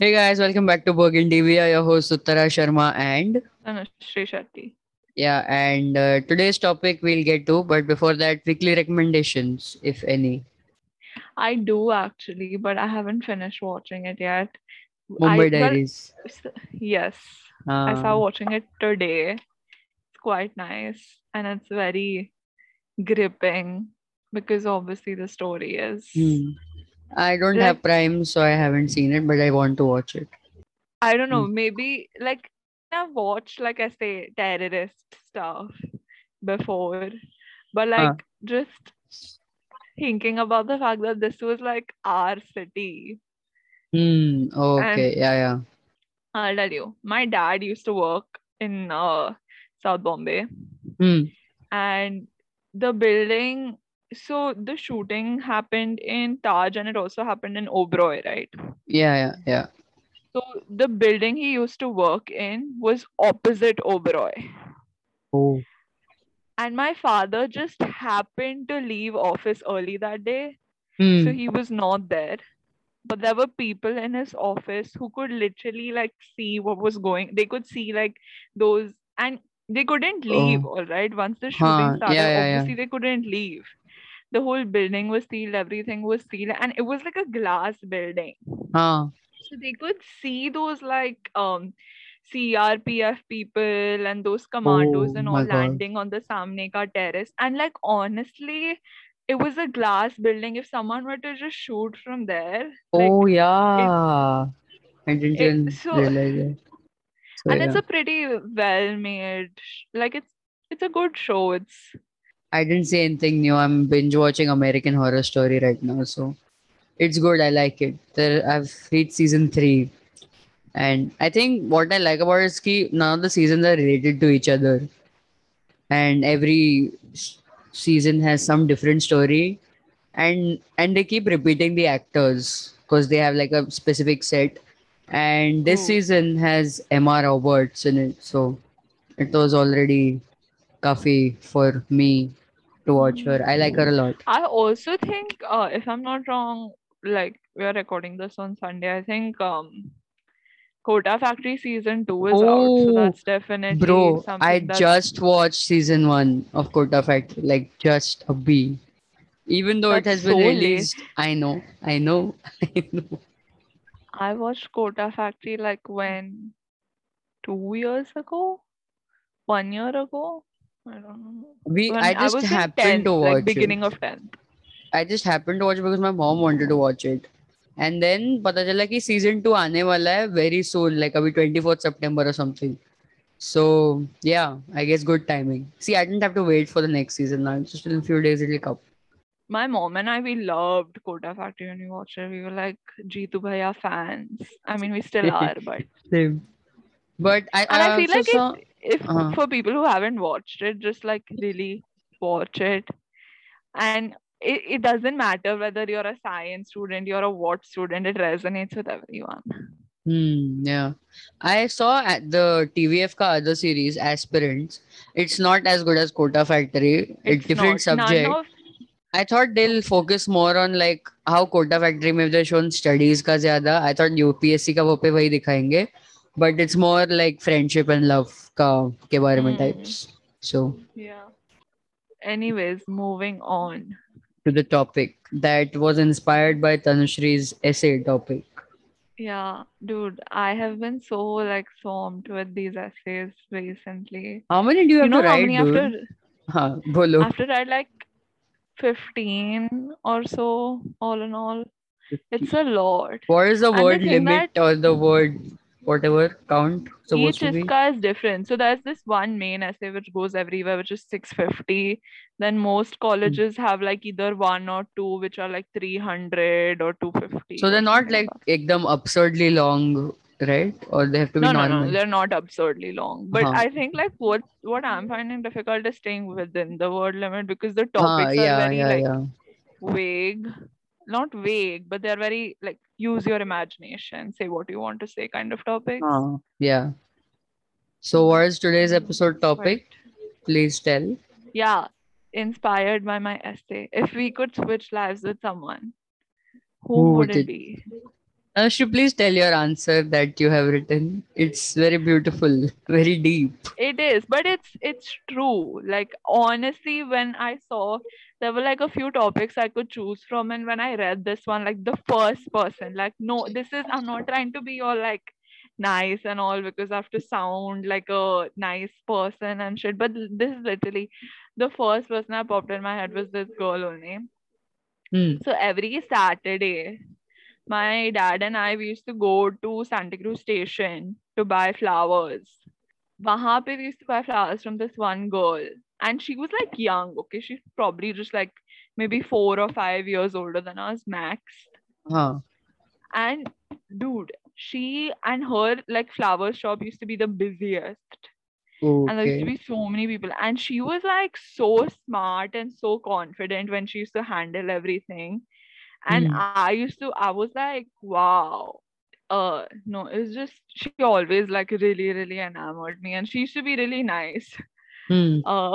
Hey guys, welcome back to Burgundy. We are your host Uttara Sharma and Tanushree Shetty. yeah, and uh, today's topic we'll get to, but before that, weekly recommendations, if any. I do actually, but I haven't finished watching it yet. Mumbai well, Diaries. yes, I started Uh, watching it today. It's quite nice and it's very gripping because obviously the story is. hmm. I don't Like- have Prime, so I haven't seen it, but I want to watch it. I don't know, maybe like I've watched like I say terrorist stuff before, but like just thinking about the fact that this was like our city. Hmm. Okay. Yeah. Yeah. I'll tell you, my dad used to work in uh, South Bombay, Hmm. and the building. So the shooting happened in Taj, and it also happened in Oberoi, right? Yeah. Yeah. Yeah. So the building he used to work in was opposite Oberoi, Oh. and my father just happened to leave office early that day, Hmm. so he was not there. But there were people in his office who could literally like see what was going. They could see like those, and they couldn't leave. Oh. All right, once the shooting Huh, started, yeah, yeah, yeah. obviously they couldn't leave. The whole building was sealed. Everything was sealed, and it was like a glass building. Huh. So they could see those like um CRPF people and those commandos Oh and all God. landing on the Samne Ka terrace. And like honestly, it was a glass building. If someone were to just shoot from there, like Oh yeah. I didn't it, so realize that. So and it's a pretty well made like it's it's a good show. It's I didn't say anything new. I'm binge watching American Horror Story right now, so it's good. I like it. There, I've reached season three, and I think what I like about it is ki none of the seasons are related to each other, and every season has some different story, and and they keep repeating the actors because they have like a specific set. And this Ooh. season has Emma Roberts in it, so it was already coffee for me watch her. I like her a lot. I also think uh if I'm not wrong, like we are recording this on Sunday, I think um Kota Factory season two is out. So Oh, that's definitely Bro, I that's just watched season one of Kota Factory, like just a B. Even though it That's has been so late. released, I know, I know, I know. I watched Kota Factory like when two years ago, one year ago. I don't know. We, When I I just was in happened 10th, to like watch beginning it. of 10th. I just happened to watch it because my mom wanted to watch it. And then पता चला कि season two आने वाला है very soon, like अभी 24th September or something. So yeah, I guess good timing. See, I didn't have to wait for the next season now. Just in a few days it'll come. My mom and I, we loved Kota Factory when we watched it. We were like Jeetu Bhaiya fans. I mean, we still are, but Same. But I, and I I feel also like saw. it, if uh-huh. for people who haven't watched it just like really watch it and it, it doesn't matter whether you're a science student you're a what student it resonates with everyone Hmm, yeah. I saw at the TVF ka other series, Aspirants. It's not as good as Kota Factory. It's, different not, subject. Of... I thought they'll focus more on like how Kota Factory may they've shown studies ka ज़्यादा. I thought UPSC ka वो पे वही दिखाएंगे but it's more like friendship and love ka ke bare mein hmm. types. So yeah. Anyways moving on. to the topic that was inspired by tanushree's essay topic. Yeah dude i have been so like swamped with these essays recently. How many do you, have to write, how many dude? after huh, bolo. after write like 15 or so all in all it's a lot. What is the word limit or the word whatever count Each be? Is different. So there's this one main essay which goes everywhere, which is 650. Then most Hmm. colleges have like either one or two, which are like 300 or 250. So they're not like ekdam absurdly long, right? Or they have to be no, no, normal. no, they're not absurdly long. But Uh-huh. I think like what what I'm finding difficult is staying within the word limit because the Huh, topics are yeah, very yeah, like yeah. vague. Not vague, but they're very like use your imagination, say what you want to say kind of topics. Huh, yeah. So what is today's episode topic? Please tell. yeah, inspired by my essay. If we could switch lives with someone, who Who would it be? Anushri, please tell your answer that you have written. It's very beautiful, very deep. It is, but it's it's true. Like honestly, when I saw there were like a few topics I could choose from, and when I read this one, like the first person, like no, this is I'm not trying to be all like nice and all because I have to sound like a nice person and shit. But this is literally the first person that popped in my head was this girl only. Hmm. So every Saturday, my dad and I we used to go to Santa Cruz station to buy flowers. Wahan pe we used to buy flowers from this one girl. And she was like young, okay? She's probably just like maybe four or five years older than us, max. Huh. And dude, she and her like flower shop used to be the busiest. And there used to be so many people. And she was like so smart and so confident when she used to handle everything. And Hmm. I used to, I was like, wow. Uh no, it's just she always like really, really enamored me. And she used to be really nice. Hmm. Uh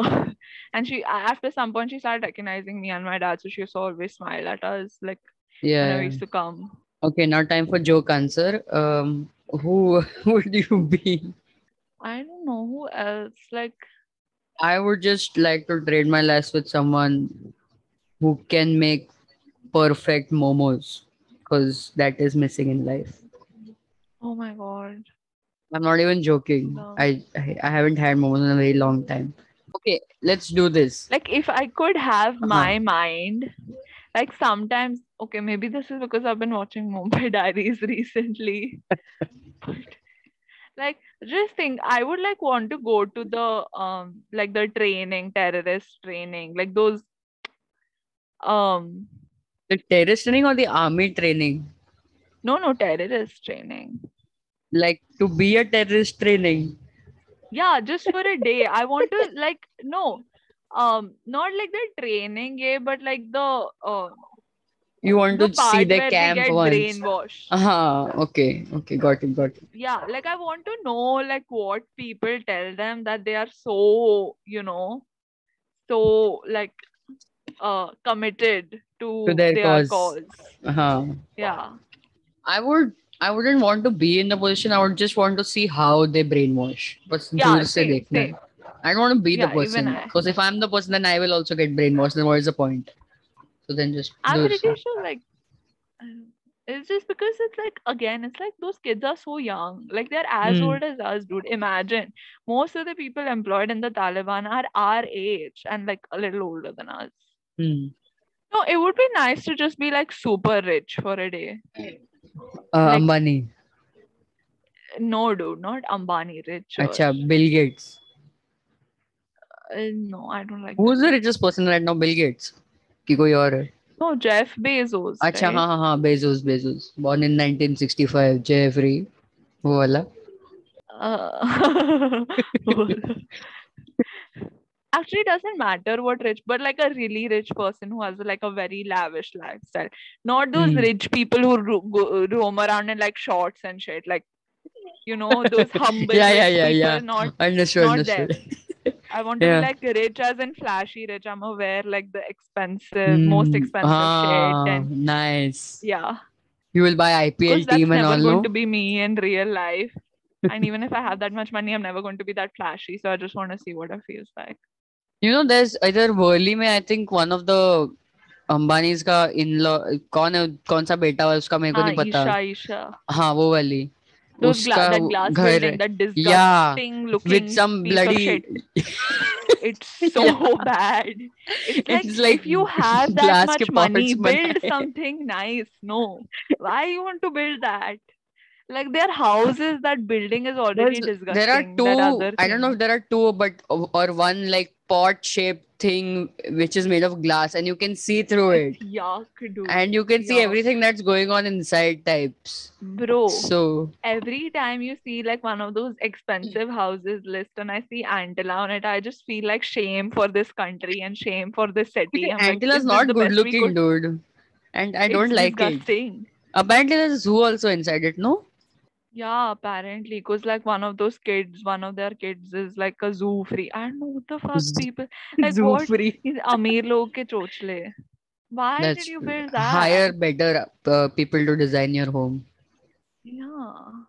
and she after some point she started recognizing me and my dad. So she used to always smile at us like whenever Yeah. we used to come. Okay, now time for joke answer. Um, who would you be? I don't know who else. Like I would just like to trade my life with someone who can make perfect momos because that is missing in life. oh my god. I'm not even joking. No. I, I I haven't had momos in a very long time. Okay, let's do this. like if I could have Uh-huh. my mind, like sometimes, okay, maybe this is because I've been watching Mumbai Diaries recently. but like just think, I would like want to go to the um like the training, terrorist training, like those um The terrorist training or the army training? no no terrorist training. Like to be a terrorist training. Yeah, just for a day. I want to like no um not like the training yeah, but like the uh You want the to see the camp we get once. brainwashed. Uh-huh. Okay. Okay. Got it. Got it. yeah like i want to know like what people tell them that they are so you know so like uh committed to, To their their cause. cause Uh-huh. yeah I would I wouldn't want to be in the position. I would just want to see how they brainwash. But yeah, same. I don't want to be yeah, the person because if I'm the person, then I will also get brainwashed. Then what is the point? So then just. I'm pretty sure, like, um, it's just because it's like again, it's like those kids are so young. Like they're as mm. old as us, dude. Imagine most of the people employed in the Taliban are our age and like a little older than us. Mm. No, it would be nice to just be like super rich for a day. Ambani no do not Ambani rich अच्छा Bill Gates no I don't like who is the richest person right now Bill Gates कि कोई और no Jeff Bezos अच्छा हाँ हाँ हाँ Bezos Bezos born in 1965 Jeffrey वो वाला Actually, it doesn't matter what rich, but like a really rich person who has like a very lavish lifestyle. Not those Hmm. rich people who ro- go, roam around in like shorts and shit. Like, you know, those humble Yeah, yeah, yeah, yeah. Not. Understood. Not understood. I want to Yeah. be like rich as in flashy rich. I'm aware like the expensive, most Hmm. expensive Ah, shit. And nice. yeah. You will buy IPL that's team and never all, going no? to be me in real life. and even if I have that much money, I'm never going to be that flashy. So I just want to see what it feels like. You know, there's either Worli में I think one of the Ambanis का in-law कौन है कौन सा बेटा है उसका मेरे को हाँ, नहीं पता Isha, Isha. हाँ वो वाली Those उसका that glass घर building, yeah with some bloody. It's so Yeah. bad. It's like, It's like if you have that much money, build something nice. No. Why you want to build that? Like their houses, that building is already There's- disgusting. there are two I don't know if there are two but or one like pot shaped thing which is made of glass and you can see through it Yuck, dude. and you can see Yuck. everything that's going on inside types Bro. so every time you see like one of those expensive houses list and I see Antilia on it, I just feel like shame for this country and shame for this city. Like, is this not good looking could- dude and I don't It's like it disgusting. apparently there's a zoo also inside it no Yeah, apparently, because like one of those kids, one of their kids is like a zoo free. I don't know what the fuck people like. zoo what free is Amir log ke chochle? Why That's did you build that? hire better uh, people to design your home Yeah.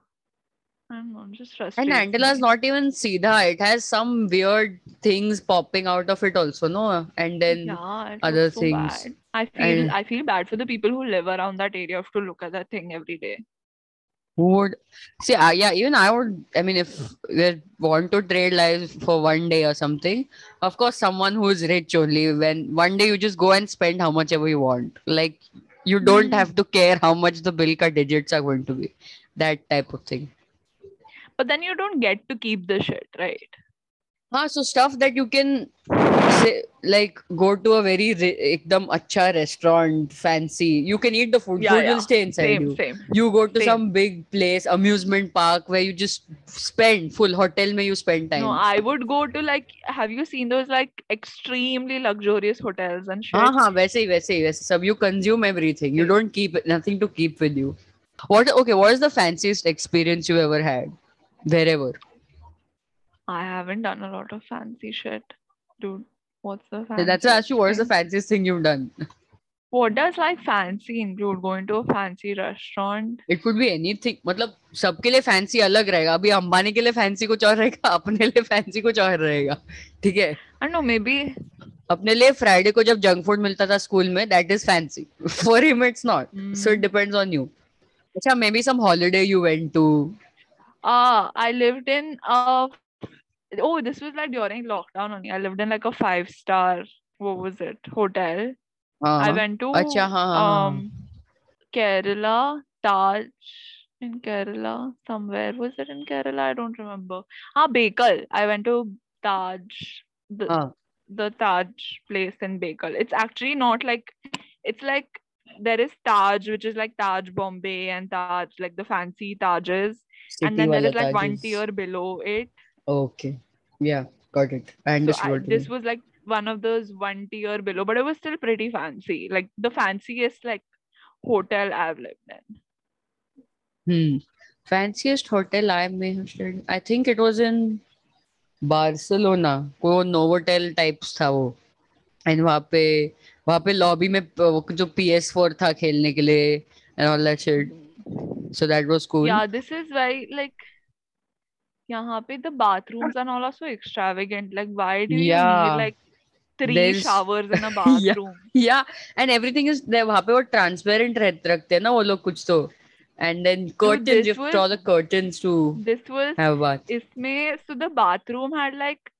I don't know, just And frustrates is not even Seedha. It has some weird things popping out of it also, no? And then Yeah, other so things. bad. I feel And I feel bad for the people who live around that area have to look at that thing every day. Who would see? Uh, yeah, even I would. I mean, if we want to trade lives for one day or something, of course, someone who's rich only. When one day you just go and spend how much ever you want. Like you don't Hmm. have to care how much the bill ka digits are going to be. That type of thing. But then you don't get to keep the shit, right? हाँ so stuff that you can say like go to a very re- एकदम अच्छा restaurant fancy you can eat the food Yeah, food yeah. will stay inside Same, you same. you go to Same. some big place amusement park where you just spend full hotel mein you spend time No, I would go to like, have you seen those like extremely luxurious hotels and shit? हाँ हाँ वैसे ही वैसे ही वैसे सब you consume everything you Okay. don't keep nothing to keep with you what okay what is the fanciest experience you ever had wherever I haven't done a lot of fancy shit, dude. What's the so that's why I asked you what is the fanciest thing? fanciest thing you've done What does like fancy include? Going to a fancy restaurant? It could be anything मतलब सबके लिए fancy अलग रहेगा अभी अंबानी के लिए fancy कुछ और रहेगा अपने लिए फैंसी कुछ और रहेगा ठीक है I don't know, maybe अपने लिए फ्राइडे को जब जंक फूड मिलता था स्कूल में that is fancy for him it's not so it mm, depends on you अच्छा maybe some holiday you went to ah, I lived in a oh, this was like during lockdown only. I lived in like a five star, what was it, hotel. Uh-huh. I went to Achha, uh-huh. um, Kerala, Taj in Kerala. Somewhere was it in Kerala? I don't remember. Ah, Bekal. I went to Taj, the, uh. the Taj place in Bekal. It's actually not like, it's like there is Taj, which is like Taj Bombay and Taj, like the fancy Tajes. City and then there is like one tier below it. Okay. Okay या got it I So understood I, what you this was like one of those one tier below, but it was still pretty fancy. Like the fanciest like hotel I've lived in. Hmm. Fanciest hotel I may have stayed. I think it was in Barcelona. वो Novotel types था वो. And वहाँ पे वहाँ पे lobby में प- वो जो PS4 था खेलने के लिए and all that shit. So that was cool. Yeah, this is very like यहाँ पे the bathrooms and all are so extravagant. Like, why do you need Yeah. like three There's showers in a yeah bathroom? yeah and everything is there वहाँ पे वो transparent रह रखते हैं ना वो लोग कुछ तो and then curtains you this have to draw was the curtains to this was have a bath. इसमें so the bathroom had like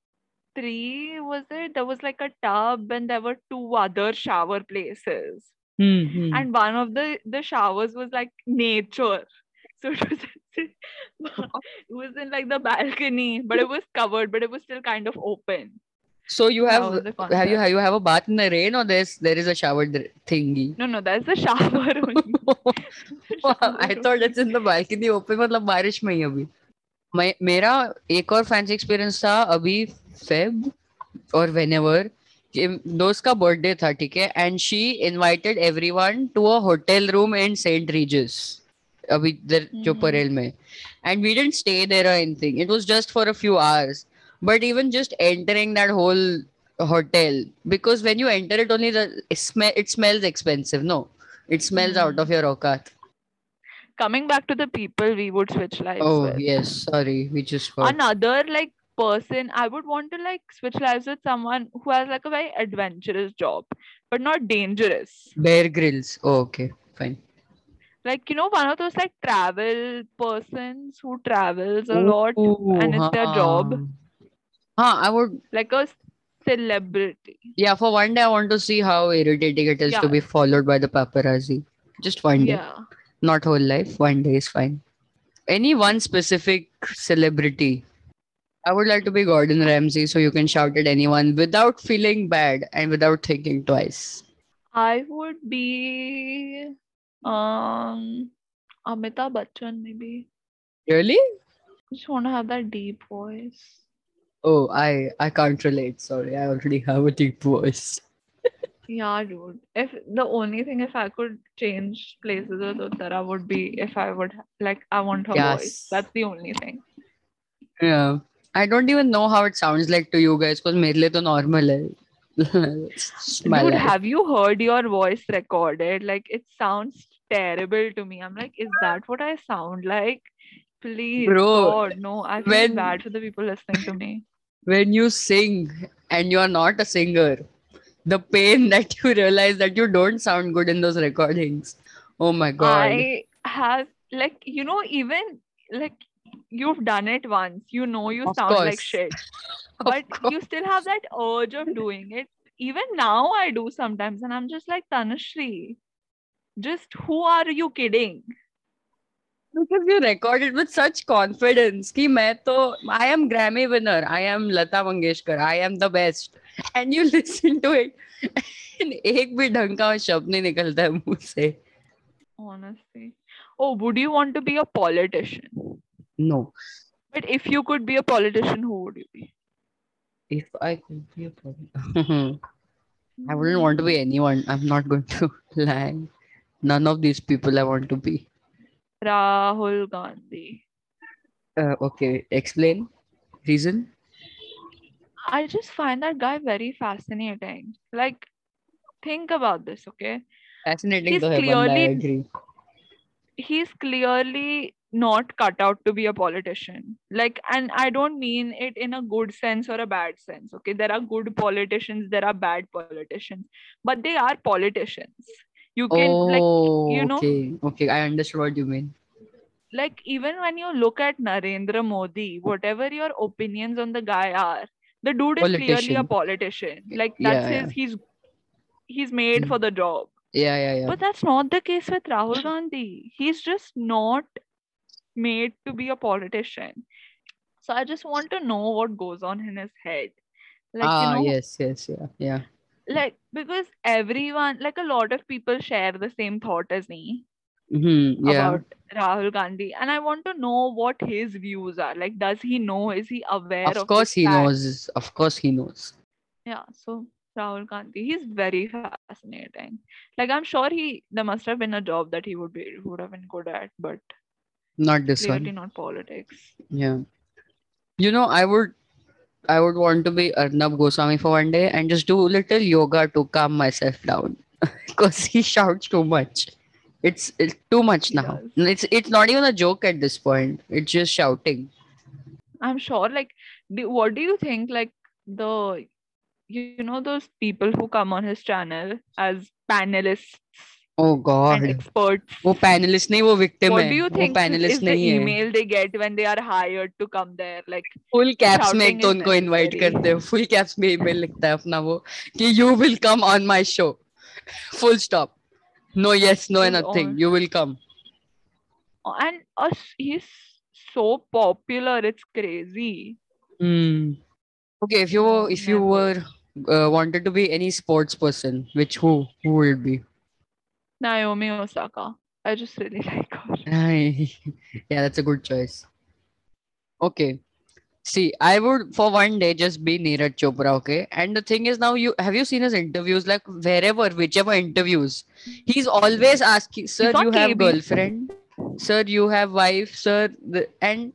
three was it? There was like a tub and there were two other shower places. Hmm. hmm. And one of the the showers was like nature. So it was it was in like the balcony, but it was covered, but it was still kind of open. So you have have you have you have a bath in the rain or there's there is a shower thingy? No, no, that's the shower only. Shower I thought it's in the balcony open मतलब बारिश में ही अभी मैं मेरा एक और fancy experience था अभी फेब और whenever कि दोस्त का बर्थडे था ठीक है and she invited everyone to a hotel room in Saint Regis अभी इधर जो परेल में and we didn't stay there anything it was just for a few hours but even just entering that whole hotel because when you enter it only the it, smell, it smells expensive no? It smells hmm. out of your okat. Coming back to the people we would switch lives oh yes sorry we just another like person i would want to like switch lives with someone who has like a very adventurous job but not dangerous. Bear Grylls. Oh, okay fine. Like, you know, one of those like travel persons who travels a lot Ooh, and it's their job, huh. i would like a celebrity. yeah for one day i want to see how irritating it is to be followed by the paparazzi. Just one day. Yeah. not whole life one day is fine. Any one specific celebrity. I would like to be gordon ramsay so you can shout at anyone without feeling bad and without thinking twice. I would be um Amitabh Bachchan maybe. really Just want to have that deep voice. oh i i can't relate sorry i already have a deep voice Yeah, dude. If the only thing if I could change places with Uttara would be if I would ha- like I want her voice. Yes. That's the only thing. yeah i don't even know how it sounds like to you guys because मेरे लिए तो normal है It's my Dude, life. have you heard your voice recorded? Like it sounds terrible to me. I'm like, is that what I sound like? Please, Bro, God, no. I feel when- bad for the people listening to me. when you sing and you are not a singer, the pain that you realize that you don't sound good in those recordings. Oh my god. I have like you know even like you've done it once. You know you Of sound like shit, but course. you still have that urge of doing it. Even now I do sometimes, and I'm just like Tanushree Just who are you kidding? Because you recorded with such confidence कि मैं तो I am Grammy winner, I am Lata Mangeshkar, I am the best, and you listen to it, and एक भी ढंग का शब्द नहीं निकलता है मुंह से. Honestly. Oh, would you want to be a politician? No, But if you could be a politician, who would you be? if I could be a problem, I wouldn't want to be anyone. I'm not going to lie. None of these people I want to be. Rahul Gandhi. Uh, okay, explain. Reason? I just find that guy very fascinating. Like, think about this, okay? Fascinating, he's clearly, I agree. He's clearly not cut out to be a politician. Like, and I don't mean it in a good sense or a bad sense, okay? There are good politicians, there are bad politicians, but they are politicians. You can, like, oh, you know- okay, okay, I understand what you mean. like even when you look at Narendra Modi, whatever your opinions on the guy are, the dude is clearly a Politician. politician. Like that's Yeah, his he's he's made Mm. for the job. Yeah, yeah, yeah. But that's not the case with Rahul Gandhi. He's just not made to be a politician. So I just want to know what goes on in his head. Like ah, you know, yes, yes, yeah, yeah. Like because everyone, like a lot of people share the same thought as me. hmm yeah. about Rahul Gandhi, and I want to know what his views are. Like, does he know? Is he aware of? Of course he fact? knows. Of course he knows. Yeah. So Rahul Gandhi, he's very fascinating. Like, I'm sure he there must have been a job that he would be would have been good at, but Not this one. not politics. Yeah. You know, I would I would want to be Arnab Goswami for one day and just do a little yoga to calm myself down. Because he shouts too much. It's, it's too much now. It's it's not even a joke at this point. It's just shouting. I'm sure. Like, do, what do you think? Like the you know those people who come on his channel as panelists Oh God. and experts. वो panelist नहीं वो victim what है do you वो think is panelist the नहीं है email they get when they are hired to come there like full caps में एक shouting तो is उनको इनवाइट necessary. करते हैं फुल कैप्स में ईमेल लिखता है अपना वो कि you will come on my show full stop no yes no Full nothing on. You will come and us he's so popular it's crazy Hmm. Okay, if you No, if you were uh, wanted to be any sports person, which who who would it be? Naomi osaka i just really like her yeah, that's a good choice. Okay. See, I would for one day just be Neeraj Chopra, okay? And the thing is now you have you seen his interviews? Like wherever, whichever interviews, he's always asking, Sir, you have KB. girlfriend? Sir, you have wife, sir, the, and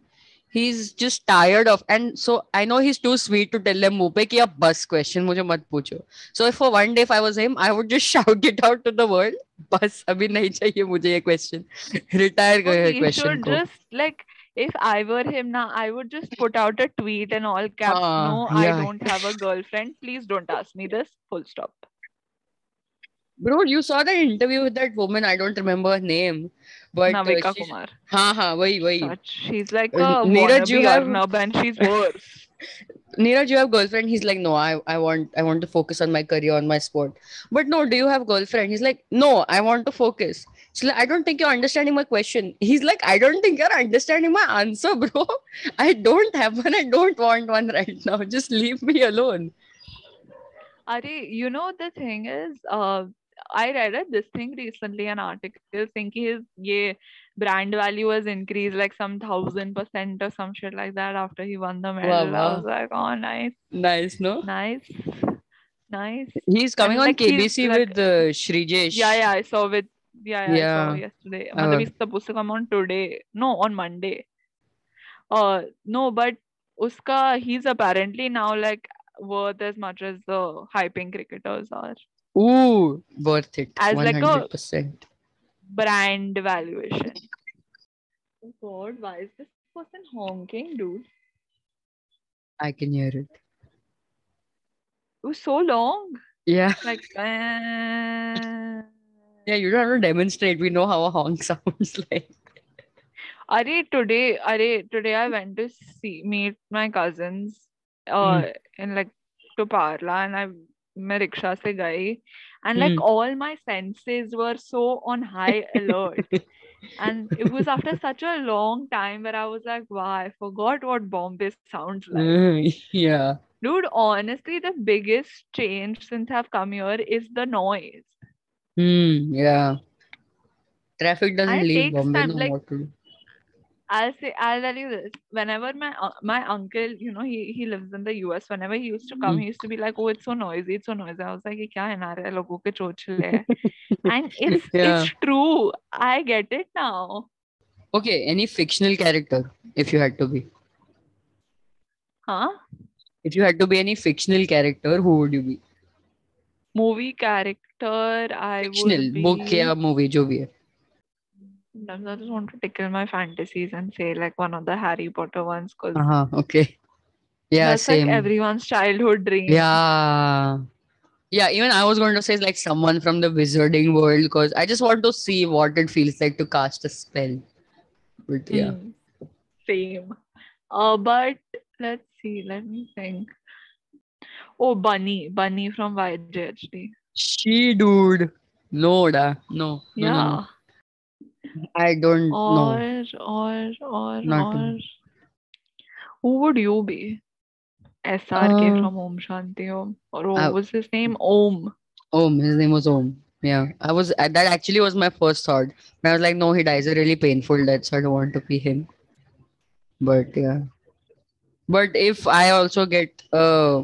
he's just tired of and so I know he's too sweet to tell them मुंह पे कि अब बस question मुझे मत पूछो. So if for one day if I was him, I would just shout it out to the world. बस अभी नहीं चाहिए मुझे ये question. Retire No, करो ये he question should को. just like if i were him now i would just put out a tweet in all caps Ah, no yeah. i don't have a girlfriend please don't ask me this full stop Bro, you saw that interview with that woman. I don't remember her name, but uh, Navika uh, Kumar. Ha ha, wahi wahi. She's like uh, a Neeraj, you have nub and she's worse. Neeraj, you have girlfriend. He's like, no, I, I want I want to focus on my career, on my sport. But no, do you have girlfriend? He's like, no, I want to focus. She's like, I don't think you're understanding my question. He's like, I don't think you're understanding my answer, bro. I don't have one. I don't want one right now. Just leave me alone. Are you know the thing is, uh, I read it, this thing recently, an article saying his yeah, brand value has increased like some thousand percent or some shit like that after he won the medal. I wow. was like, oh, nice, Nice, no? nice, nice. He's coming on like, KBC like- with uh, Sreejesh. Yeah, yeah, I saw with yeah, yeah, I saw yesterday. Uh, Matlab, he's supposed to come on today. No, on Monday. Uh, no, but uska he's apparently now like worth as much as the hyping cricketers are. Ooh, worth it. As like a- 100%. brand valuation. Oh God, why is this person honking, dude? I can hear it. It was so long. Yeah. Like, uh... Yeah, you don't have to demonstrate. We know how a honk sounds like. Are today, are today I went to see meet my cousins uh Hmm. in like to Parla and I मैं rickshaw से गई and like Hmm. all my senses were so on high alert and it was after such a long time where I was like wow I forgot what Bombay sounds like Mm, yeah. dude honestly the biggest change since I've come here is the noise Hmm. Yeah. Traffic doesn't and it leave takes Bombay. time No like what to do. I'll say I'll tell you this. Whenever my uh, my uncle, you know, he he lives in the US. Whenever he used to come, Hmm. he used to be like, "Oh, it's so noisy, it's so noisy." I was like, "ये क्या है ना रे लोगों के चोचले हैं?" And it's Yeah. it's true. I get it now. Okay. Any fictional character, if you had to be. Huh? If you had to be any fictional character, who would you be? Movie character, I Fictional would be. book या movie जो भी है. Sometimes I just want to tickle my fantasies and say like one of the Harry Potter ones, because Uh huh. Okay. Yeah. that's Same. like everyone's childhood dream. Yeah. Yeah, even I was going to say like someone from the wizarding world because I just want to see what it feels like to cast a spell. But yeah. Mm. Same. Uh, but let's see. Let me think. Oh, Bunny. Bunny from YJHD. She dude. No, da. No. No, no, Yeah. no. I don't know. Or, or, or, Not or. Who would you be? SRK Uh, from Om Shanti Om. Or what I- was his name? Om. Om, his name was Om. Yeah. I was uh, that actually was my first thought. But I was like, no, he dies a really painful death, so I don't want to be him. But yeah. But if I also get uh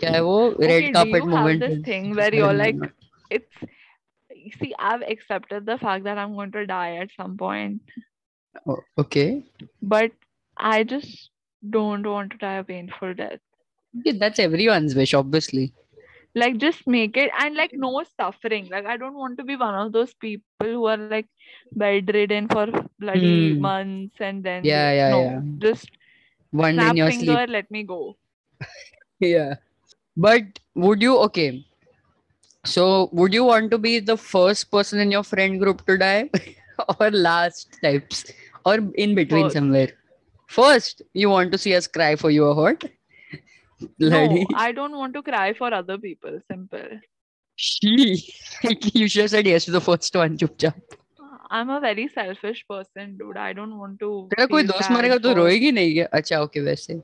क्या है वो Okay, red do carpet you have moment this with- See, I've accepted the fact that I'm going to die at some point, oh, okay. but I just don't want to die a painful death. Yeah, that's everyone's wish, obviously. like just make it and like no suffering like i don't want to be one of those people who are like bedridden for bloody Hmm. months and then Yeah, yeah, no yeah. just One snap in your finger sleep. let me go Yeah. But would you okay? So would you want to be the first person in your friend group to die or last types or in between First. somewhere? First, you want to see us cry for you or what? Bloody. no i don't want to cry for other people simple She. you should have said yes to the first one, chupchap. i'm a very selfish person dude i don't want to तेरा कोई feel दोस्त bad मरेगा तो for- रोएगी नहीं क्या? अच्छा okay वैसे.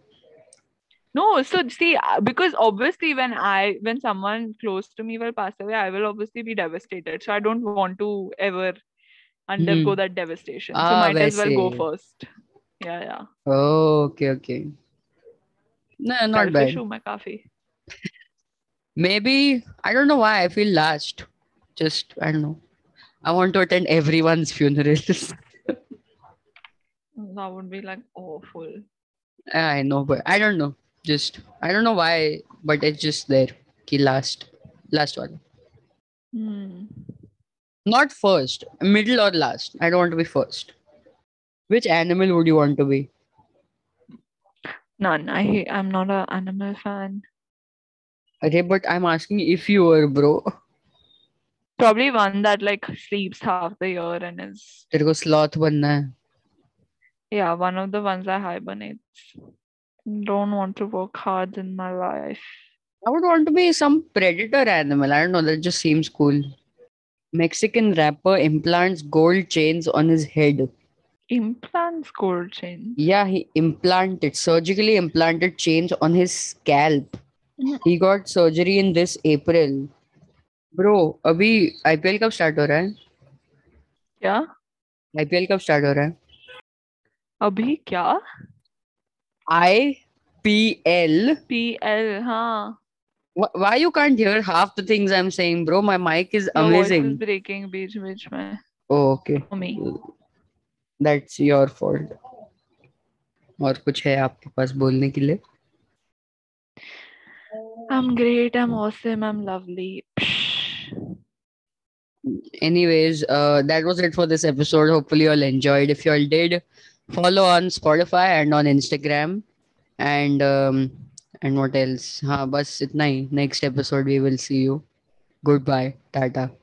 no so see uh, because obviously when i when someone close to me will pass away i will obviously be devastated. So i don't want to ever undergo mm. that devastation. Ah, so might as well go first. Yeah yeah. Oh okay okay. No not bad. My coffee. Maybe i don't know why i feel last just i don't know. I want to attend everyone's funerals. That would be like awful. I know, but I don't know Just I don't know why, but it's just there. Ki last, last one. hmm. Not first, middle or last. I don't want to be first. Which animal would you want to be? none I hate, I'm not a animal fan Okay, but I'm asking if you were, bro. probably one that like sleeps half the year and is तेरे को sloth बनना है. yeah one of the ones that hibernates don't want to work hard in my life I would want to be some predator animal. I don't know. That just seems cool. Mexican rapper implants gold chains on his head. implants gold chain Yeah, he implanted surgically implanted chains on his scalp. Mhm. He got surgery in this April. Bro, अभी IPL कब start हो रहा है? yeah IPL कब start हो रहा है? अभी क्या IPL. PL हाँ Wh- Why you can't hear half the things I'm saying, bro? My mic is your voice is amazing. breaking बीच बीच में Oh, okay. for me That's your fault. और कुछ है आपके पास बोलने के लिए? I'm great I'm awesome I'm lovely Psh. anyways, uh, that was it for this episode. Hopefully, you all enjoyed. If you all did, follow on Spotify and on Instagram. And um, and what else? हाँ बस इतना ही. Next episode we will see you. Goodbye. Tata.